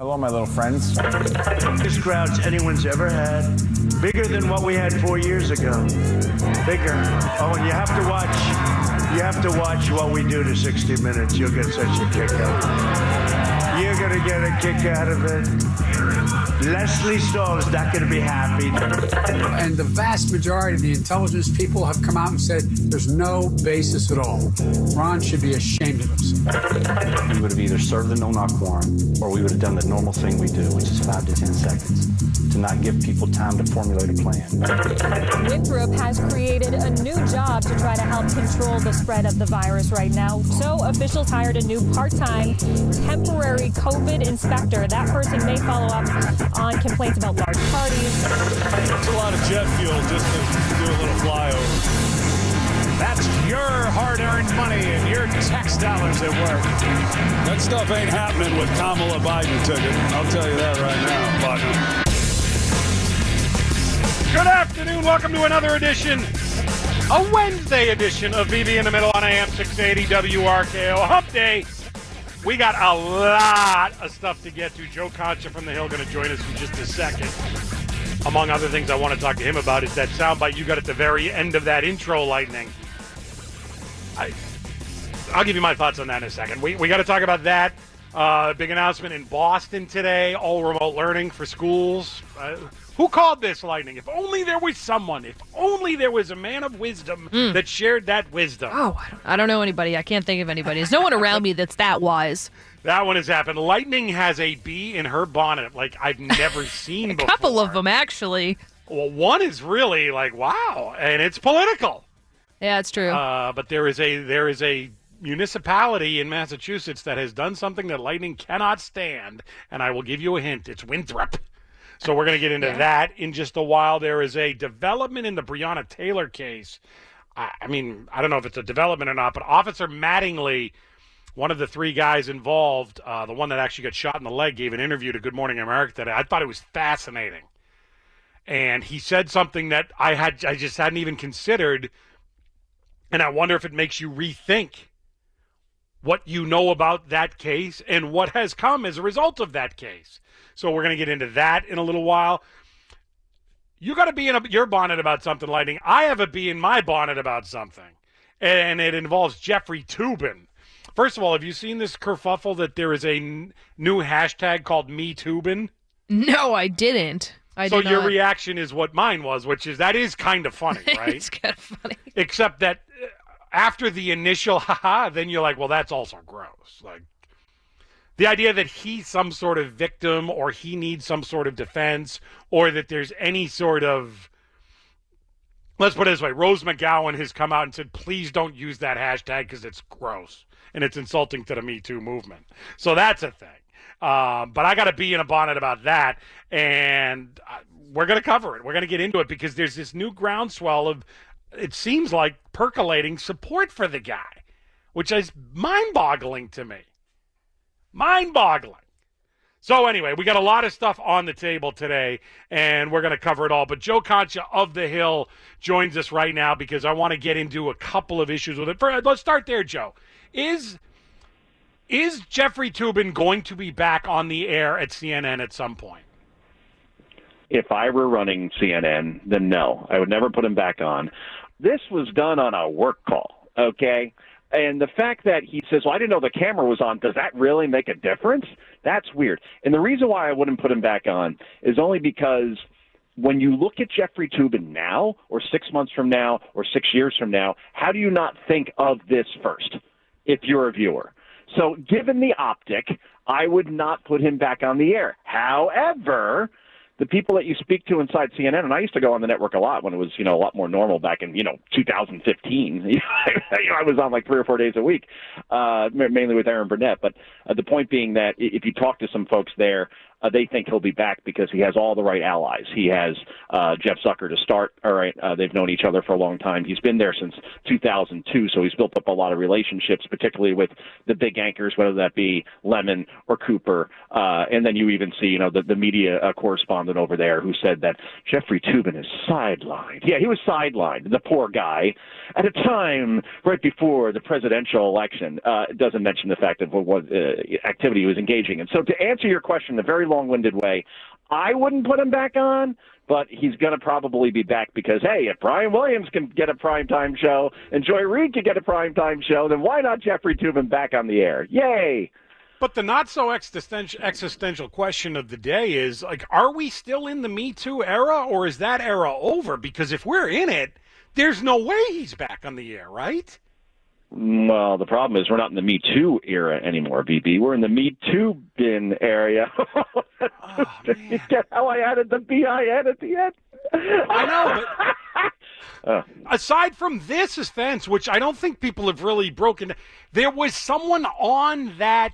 Hello, my little friends. Biggest crowds anyone's ever had. Bigger than what we had four years ago. Bigger. Oh, and you have to watch. You have to watch what we do to 60 Minutes. You'll get such a kick out of it. You're gonna get a kick out of it. Lesley Stahl is not gonna be happy. And the vast majority of the intelligence people have come out and said there's no basis at all. Ron should be ashamed of himself. We would have either served the no-knock warrant or we would have done the normal thing we do, which is five to ten seconds, to not give people time to formulate a plan. Winthrop has created a new job to try to help control the spread of the virus right now. So officials hired a new part-time temporary COVID inspector. That person may follow up on complaints about large parties. It's a lot of jet fuel just to do a little flyover. That's your hard-earned money and your tax dollars at work. That stuff ain't happening with Kamala Biden ticket. I'll tell you that right now, partner. Good afternoon. Welcome to another edition, a Wednesday edition of VB in the Middle on AM 680 WRKO. Hump Day. We got a lot of stuff to get to. Joe Concha from the Hill going to join us in just a second. Among other things, I want to talk to him about is that soundbite you got at the very end of that intro, Lightning. I, I'll give you my thoughts on that in a second. We, we got to talk about that. Uh, big announcement in Boston today all remote learning for schools. Uh, who called this lightning? If only there was someone, if only there was a man of wisdom that shared that wisdom. Oh, I don't, I don't know anybody. I can't think of anybody. There's no one around me that's that wise. That one has happened. Lightning has a bee in her bonnet like I've never seen A before. couple of them, actually. Well, one is really like wow, and it's political. Yeah, it's true. Uh, but there is a there is a municipality in Massachusetts that has done something that Lightning cannot stand, and I will give you a hint. It's Winthrop. So we're going to get into that in just a while. There is a development in the Breonna Taylor case. I, I mean, I don't know if it's a development or not, but Officer Mattingly, one of the three guys involved, uh, the one that actually got shot in the leg, gave an interview to Good Morning America today. I thought it was fascinating, and he said something that I had I just hadn't even considered, and I wonder if it makes you rethink what you know about that case and what has come as a result of that case. So we're going to get into that in a little while. You got to be in a, your bonnet about something, Lightning. I have a bee in my bonnet about something, and it involves Jeffrey Toobin. First of all, have you seen this kerfuffle that there is a n- new hashtag called Me Toobin? no, I didn't. I so did your not. reaction is what mine was, which is that is kind of funny, right? it's kind of funny. Except that after the initial haha, then you're like, well, that's also gross. Like the idea that he's some sort of victim or he needs some sort of defense or that there's any sort of let's put it this way rose mcgowan has come out and said please don't use that hashtag because it's gross and it's insulting to the me too movement. So that's a thing. Um, but i got to be in a bonnet about that and uh, we're going to cover it. We're going to get into it because there's this new groundswell of it seems like percolating support for the guy which is mind-boggling to me mind-boggling so anyway, we got a lot of stuff on the table today, and we're going to cover it all. But Joe Concha of the Hill joins us right now because I want to get into a couple of issues with it. First, let's start there, Joe. Is is Jeffrey Toobin going to be back on the air at CNN at some point? If I were running CNN, then no, I would never put him back on. This was done on a work call, okay? And the fact that he says, Well, I didn't know the camera was on, does that really make a difference? That's weird. And the reason why I wouldn't put him back on is only because when you look at Jeffrey Toobin now, or six months from now, or six years from now, how do you not think of this first if you're a viewer? So, given the optic, I would not put him back on the air. However, the people that you speak to inside CNN, and I used to go on the network a lot when it was, you know, a lot more normal back in, you know, 2015. you know, I was on like three or four days a week, uh, mainly with Erin Burnett. But uh, the point being that if you talk to some folks there, uh, they think he'll be back because he has all the right allies. He has uh, Jeff Zucker to start. All right, uh, they've known each other for a long time. He's been there since 2002, so he's built up a lot of relationships, particularly with the big anchors, whether that be Lemon or Cooper. Uh, and then you even see, you know, the, the media uh, correspondent over there who said that Jeffrey Toobin is sidelined. Yeah, he was sidelined, the poor guy, at a time right before the presidential election. Uh, doesn't mention the fact of what, what uh, activity he was engaging in. So to answer your question a very long-winded way, I wouldn't put him back on, but he's going to probably be back because, hey, if Brian Williams can get a primetime show and Joy Reid can get a primetime show, then why not Jeffrey Toobin back on the air? Yay! But the not so existential, existential question of the day is like, are we still in the Me Too era or is that era over? Because if we're in it, there's no way he's back on the air, right? Well, the problem is we're not in the Me Too era anymore, BB. We're in the Me Too bin area. oh, you get how I added the B I N at the end? I know, but uh, aside from this offense, which I don't think people have really broken, there was someone on that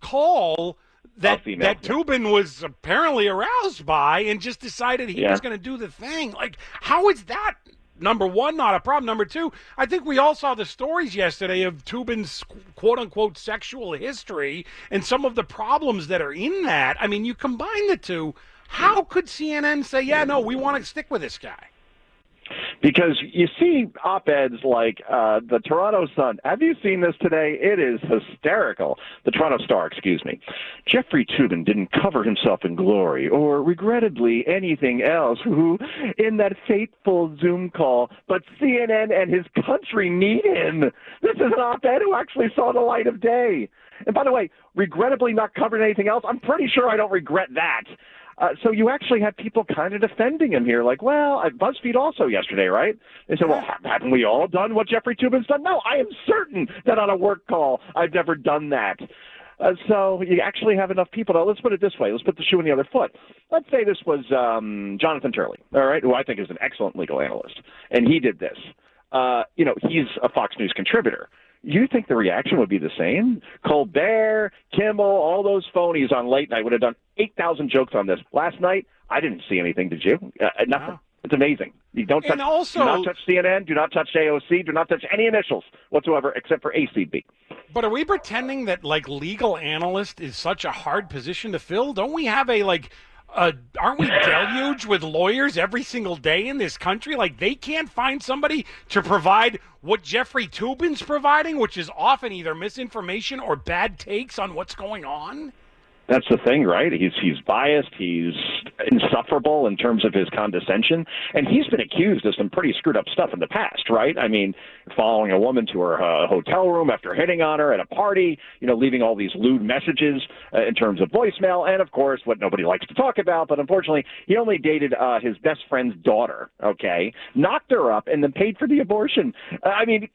call that that Toobin was apparently aroused by and just decided he yeah. was going to do the thing. Like, how is that? Number one, not a problem. Number two, I think we all saw the stories yesterday of Toobin's quote unquote sexual history and some of the problems that are in that. I mean, you combine the two. How could CNN say, yeah, no, we want to stick with this guy? Because you see op-eds like uh, the Toronto Sun. Have you seen this today? It is hysterical. The Toronto Star, excuse me. Jeffrey Toobin didn't cover himself in glory or regrettably anything else who in that fateful Zoom call, but CNN and his country need him. This is an op-ed who actually saw the light of day. And by the way, regrettably not covering anything else, I'm pretty sure I don't regret that. Uh, so you actually had people kind of defending him here, like, well, BuzzFeed also yesterday, right? They said, well, haven't we all done what Jeffrey Toobin's done? No, I am certain that on a work call, I've never done that. Uh, so you actually have enough people. Now, let's put it this way. Let's put the shoe in the other foot. Let's say this was um, Jonathan Turley, all right, who I think is an excellent legal analyst, and he did this. Uh, you know, he's a Fox News contributor you think the reaction would be the same? Colbert, Kimmel, all those phonies on late night would have done 8,000 jokes on this. Last night, I didn't see anything, did you? Uh, uh nothing. Wow. It's amazing. You don't touch, and also, do not touch CNN, do not touch AOC, do not touch any initials whatsoever except for ACB. But are we pretending that like legal analyst is such a hard position to fill? Don't we have a like uh, aren't we deluged with lawyers every single day in this country? Like they can't find somebody to provide what Jeffrey Toobin's providing, which is often either misinformation or bad takes on what's going on. That's the thing, right? He's he's biased. He's insufferable in terms of his condescension, and he's been accused of some pretty screwed up stuff in the past, right? I mean, following a woman to her uh, hotel room after hitting on her at a party, you know, leaving all these lewd messages uh, in terms of voicemail, and of course, what nobody likes to talk about. But unfortunately, he only dated uh, his best friend's daughter. Okay, knocked her up, and then paid for the abortion. Uh, I mean,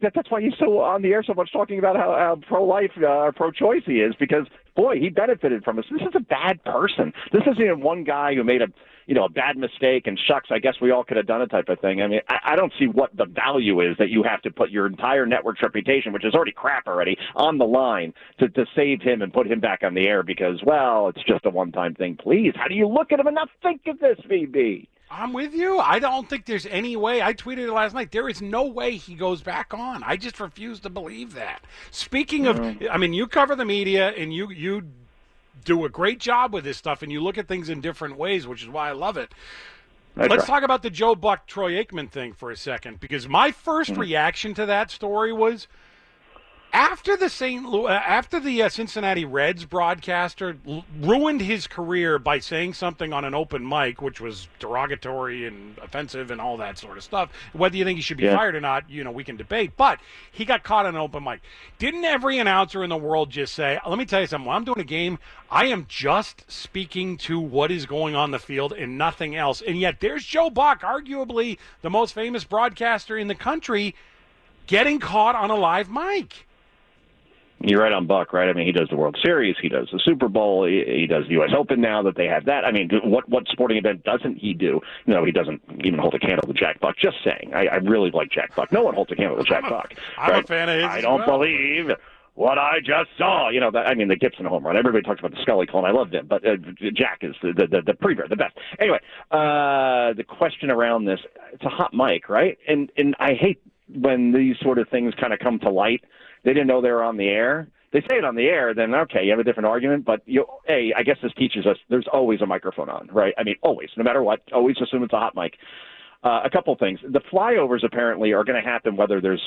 that's why he's so on the air so much talking about how, how pro-life, uh, pro-choice he is, because boy, he benefited from this. This is a bad person. This isn't one guy who made a you know a bad mistake and shucks. I guess we all could have done it type of thing. I mean, I, I don't see what the value is that you have to put your entire network's reputation, which is already crap already, on the line to to save him and put him back on the air because well, it's just a one time thing. Please, how do you look at him and not think of this, VB? I'm with you. I don't think there's any way. I tweeted it last night. There is no way he goes back on. I just refuse to believe that. Speaking of, I mean, you cover the media and you you do a great job with this stuff, and you look at things in different ways, which is why I love it. Let's talk about the Joe Buck Troy Aikman thing for a second, because my 1st mm-hmm. reaction to that story was after the St. Louis, uh, after the uh, Cincinnati Reds broadcaster l- ruined his career by saying something on an open mic, which was derogatory and offensive and all that sort of stuff. Whether you think he should be yeah. fired or not, you know, we can debate. But he got caught on an open mic. Didn't every announcer in the world just say, "Let me tell you something. When I'm doing a game, I am just speaking to what is going on the field and nothing else." And yet, there's Joe Buck, arguably the most famous broadcaster in the country, getting caught on a live mic. You're right on Buck, right? I mean, he does the World Series, he does the Super Bowl, he, he does the U.S. Open now that they have that. I mean, what what sporting event doesn't he do? No, he doesn't even hold a candle to Jack Buck. Just saying, I, I really like Jack Buck. No one holds a candle to Jack Buck. I'm right? a fan of his. I don't well. believe what I just saw. You know, that, I mean, the Gibson home run. Everybody talks about the Scully call, and I loved it. But uh, Jack is the the, the, the premier, the best. Anyway, uh, the question around this, it's a hot mic, right? And and I hate when these sort of things kind of come to light. They didn't know they were on the air they say it on the air, then okay, you have a different argument. But you, a, I guess this teaches us there's always a microphone on, right? I mean, always, no matter what, always assume it's a hot mic. Uh, a couple things. The flyovers apparently are going to happen whether there's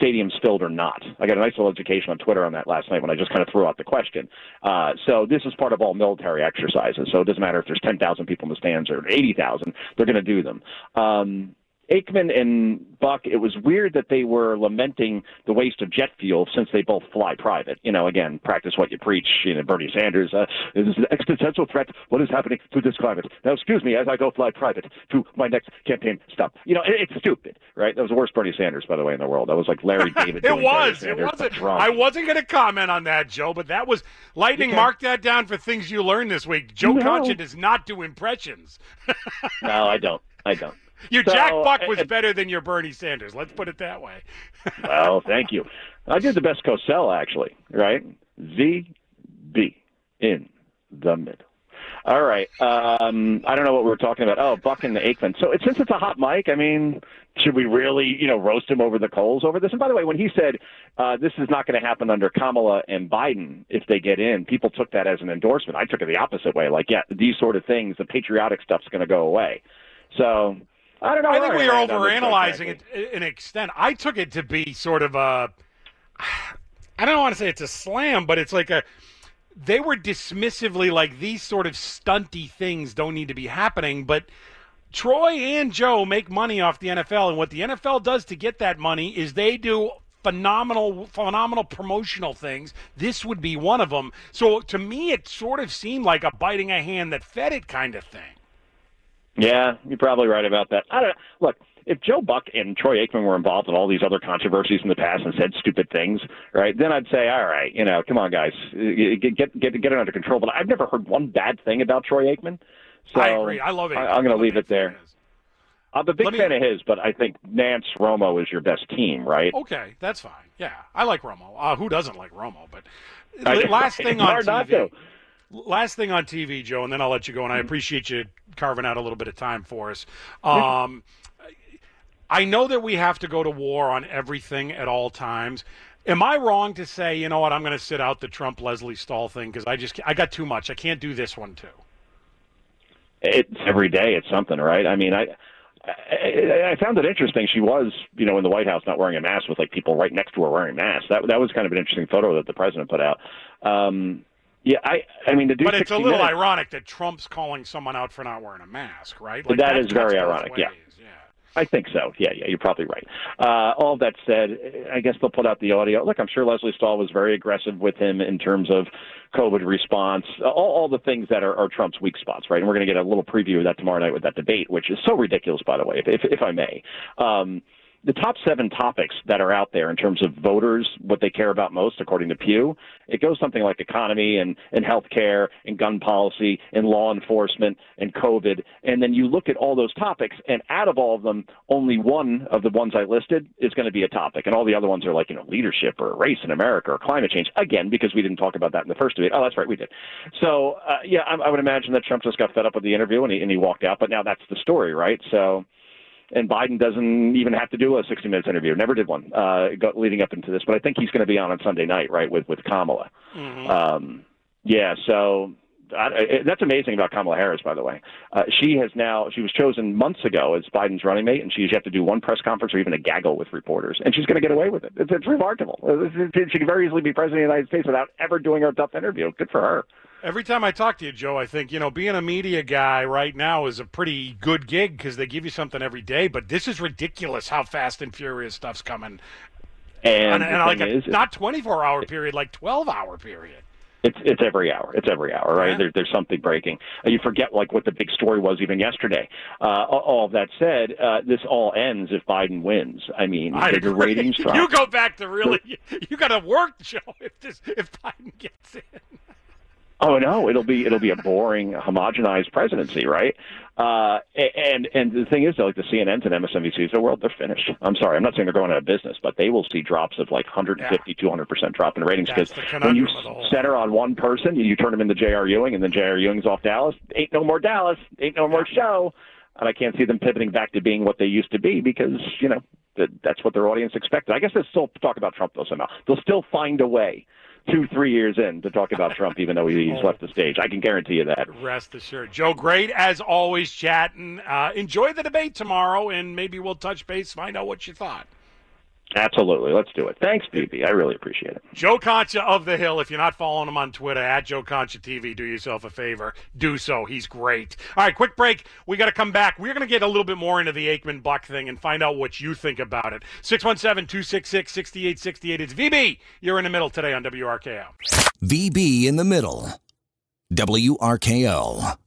stadiums filled or not. I got a nice little education on Twitter on that last night when I just kind of threw out the question. Uh, so this is part of all military exercises. So it doesn't matter if there's 10,000 people in the stands or 80,000, they're going to do them. Um, Aikman and Buck, it was weird that they were lamenting the waste of jet fuel since they both fly private. You know, again, practice what you preach. You know, Bernie Sanders, uh, this is an existential threat. What is happening to this climate? Now, excuse me, as I go fly private to my next campaign stop. You know, it, it's stupid, right? That was the worst Bernie Sanders, by the way, in the world. That was like Larry David. it was. It wasn't. I wasn't going to comment on that, Joe, but that was lightning. Mark that down for things you learned this week. Joe no. Concha does not do impressions. no, I don't. I don't. Your so, Jack Buck was uh, better than your Bernie Sanders. Let's put it that way. well, thank you. I did the best Cosell actually, right? Z B in the middle. All right. Um, I don't know what we were talking about. Oh, Buck and the Aikman. So it, since it's a hot mic, I mean, should we really, you know, roast him over the coals over this? And by the way, when he said uh, this is not going to happen under Kamala and Biden if they get in, people took that as an endorsement. I took it the opposite way. Like, yeah, these sort of things, the patriotic stuff's going to go away. So I don't know. I think we are overanalyzing it in an extent. I took it to be sort of a. I don't want to say it's a slam, but it's like a. They were dismissively like these sort of stunty things don't need to be happening, but Troy and Joe make money off the NFL, and what the NFL does to get that money is they do phenomenal phenomenal promotional things this would be one of them so to me it sort of seemed like a biting a hand that fed it kind of thing yeah, you're probably right about that. I don't look. If Joe Buck and Troy Aikman were involved in all these other controversies in the past and said stupid things, right? Then I'd say, all right, you know, come on, guys, get get get, get it under control. But I've never heard one bad thing about Troy Aikman. So I agree. I love it. I, am going to leave it there. I'm a big me, fan of his, but I think Nantz Romo is your best team, right? Okay, that's fine. Yeah, I like Romo. Uh, who doesn't like Romo? But last thing on TV last thing on TV, Joe, and then I'll let you go. And I appreciate you carving out a little bit of time for us. Um, I know that we have to go to war on everything at all times. Am I wrong to say, you know what, I'm going to sit out the Trump Lesley Stahl thing because I just I got too much. I can't do this one too. It's every day. It's something, right? I mean, I. I, I found it interesting. She was, you know, in the White House not wearing a mask with like people right next to her wearing masks. That that was kind of an interesting photo that the president put out. Um, yeah, I I mean to do. But it's a little minutes, ironic that Trump's calling someone out for not wearing a mask, right? Like that, that is very ironic. Yeah. yeah. I think so. Yeah, yeah, you're probably right. Uh, all that said, I guess they'll put out the audio. Look, I'm sure Lesley Stahl was very aggressive with him in terms of COVID response, all, all the things that are, are Trump's weak spots, right? And we're going to get a little preview of that tomorrow night with that debate, which is so ridiculous, by the way, if, if, if I may. Um, the top seven topics that are out there in terms of voters, what they care about most, according to Pew, it goes something like economy and, and healthcare and gun policy and law enforcement and COVID. And then you look at all those topics, and out of all of them, only one of the ones I listed is going to be a topic. And all the other ones are like, you know, leadership or race in America or climate change. Again, because we didn't talk about that in the first debate. Oh, that's right, we did. So, uh, yeah, I, I would imagine that Trump just got fed up with the interview and he, and he walked out. But now that's the story, right? So, and Biden doesn't even have to do a 60 minutes interview. Never did one uh, leading up into this, but I think he's going to be on on Sunday night, right, with with Kamala. Mm-hmm. Um, yeah, so I, that's amazing about Kamala Harris, by the way. Uh, she has now she was chosen months ago as Biden's running mate, and she's yet to do one press conference or even a gaggle with reporters, and she's going to get away with it. It's, it's remarkable. She could very easily be president of the United States without ever doing a tough interview. Good for her. Every time I talk to you, Joe, I think, you know, being a media guy right now is a pretty good gig because they give you something every day. But this is ridiculous how fast and furious stuff's coming. And, and, and like a, is, not 24 hour period, like 12 hour period. It's it's every hour. It's every hour, right? Yeah. There, there's something breaking. Uh, you forget like what the big story was even yesterday. Uh, all of that said, uh, this all ends if Biden wins. I mean, I the ratings drop. You go back to really. You got to work, Joe. If this if Biden gets in. Oh no, it'll be it'll be a boring, homogenized presidency, right? Uh, and and the thing is, though, like the CNNs and MSNBCs of the world, they're finished. I'm sorry, I'm not saying they're going out of business, but they will see drops of like 150, yeah. percent drop in ratings because when you center on one person, you, you turn them into J.R. Ewing, and then J.R. Ewing's off Dallas. Ain't no more Dallas. Ain't no more show. And I can't see them pivoting back to being what they used to be because you know that, that's what their audience expected. I guess they'll still talk about Trump though somehow. They'll still find a way two, three years in to talk about Trump, even though he's Oh. left the stage. I can guarantee you that. Rest assured. Joe, great as always chatting. Uh, enjoy the debate tomorrow, and maybe we'll touch base, find out what you thought. Absolutely. Let's do it. Thanks, BB. I really appreciate it. Joe Concha of the Hill. If you're not following him on Twitter at Joe Concha TV, do yourself a favor. Do so. He's great. All right, quick break. We got to come back. We're going to get a little bit more into the Aikman Buck thing and find out what you think about it. 617 266 6868. It's VB. You're in the middle today on WRKO. VB in the middle. WRKO.